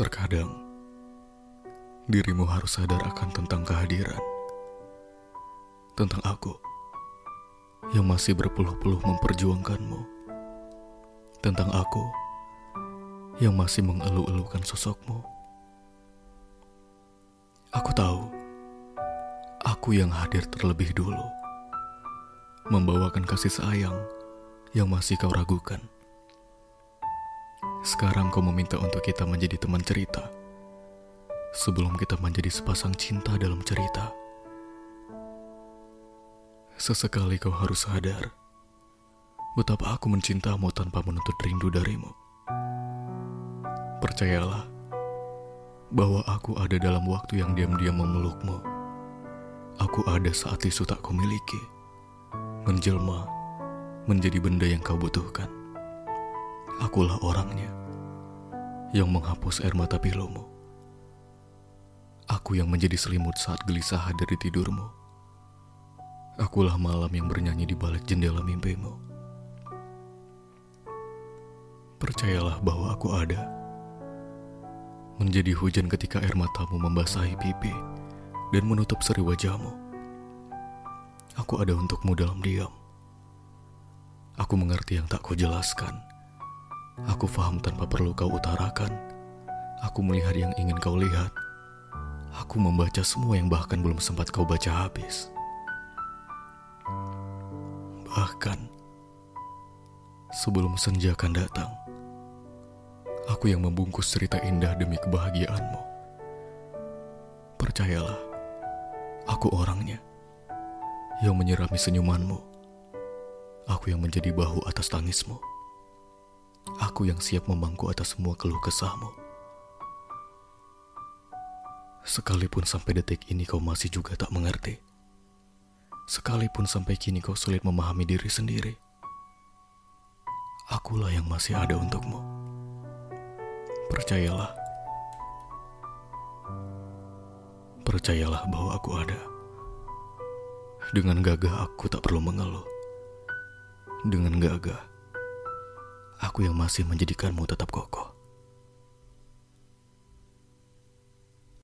Terkadang, dirimu harus sadar akan tentang kehadiran. Tentang aku, yang masih berpuluh-puluh memperjuangkanmu. Tentang aku, yang masih mengeluh-elukan sosokmu. Aku tahu, aku yang hadir terlebih dulu. Membawakan kasih sayang yang masih kau ragukan. Sekarang kau meminta untuk kita menjadi teman cerita. Sebelum kita menjadi sepasang cinta dalam cerita. Sesekali kau harus sadar betapa aku mencintamu tanpa menuntut rindu darimu. Percayalah bahwa aku ada dalam waktu yang diam-diam memelukmu. Aku ada saat tisu tak kau miliki, menjelma menjadi benda yang kau butuhkan. Akulah orangnya yang menghapus air mata pilumu. Aku yang menjadi selimut saat gelisah dari tidurmu. Akulah malam yang bernyanyi di balik jendela mimpimu. Percayalah bahwa aku ada. Menjadi hujan ketika air matamu membasahi pipi dan menutup seri wajahmu. Aku ada untukmu dalam diam. Aku mengerti yang tak kau jelaskan Aku faham tanpa perlu kau utarakan. Aku melihat yang ingin kau lihat. Aku membaca semua yang bahkan belum sempat kau baca habis. Bahkan, sebelum senja akan datang, aku yang membungkus cerita indah demi kebahagiaanmu. Percayalah, aku orangnya yang menyirami senyumanmu. Aku yang menjadi bahu atas tangismu. Aku yang siap memangku atas semua keluh kesahmu. Sekalipun sampai detik ini kau masih juga tak mengerti. Sekalipun sampai kini kau sulit memahami diri sendiri. Akulah yang masih ada untukmu. Percayalah. Percayalah bahwa aku ada. Dengan gagah aku tak perlu mengeluh. Dengan gagah aku yang masih menjadikanmu tetap kokoh.